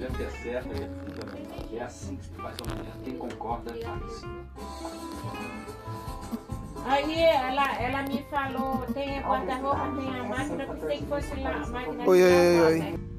É certo, é fundamental. É assim que se faz o amanhã. Quem concorda, tá faz. Aí ela, ela me falou, tem a guarda-roupa, tem a máquina, eu pensei que fosse lá a máquina Oi, de oi, oi, oi. né?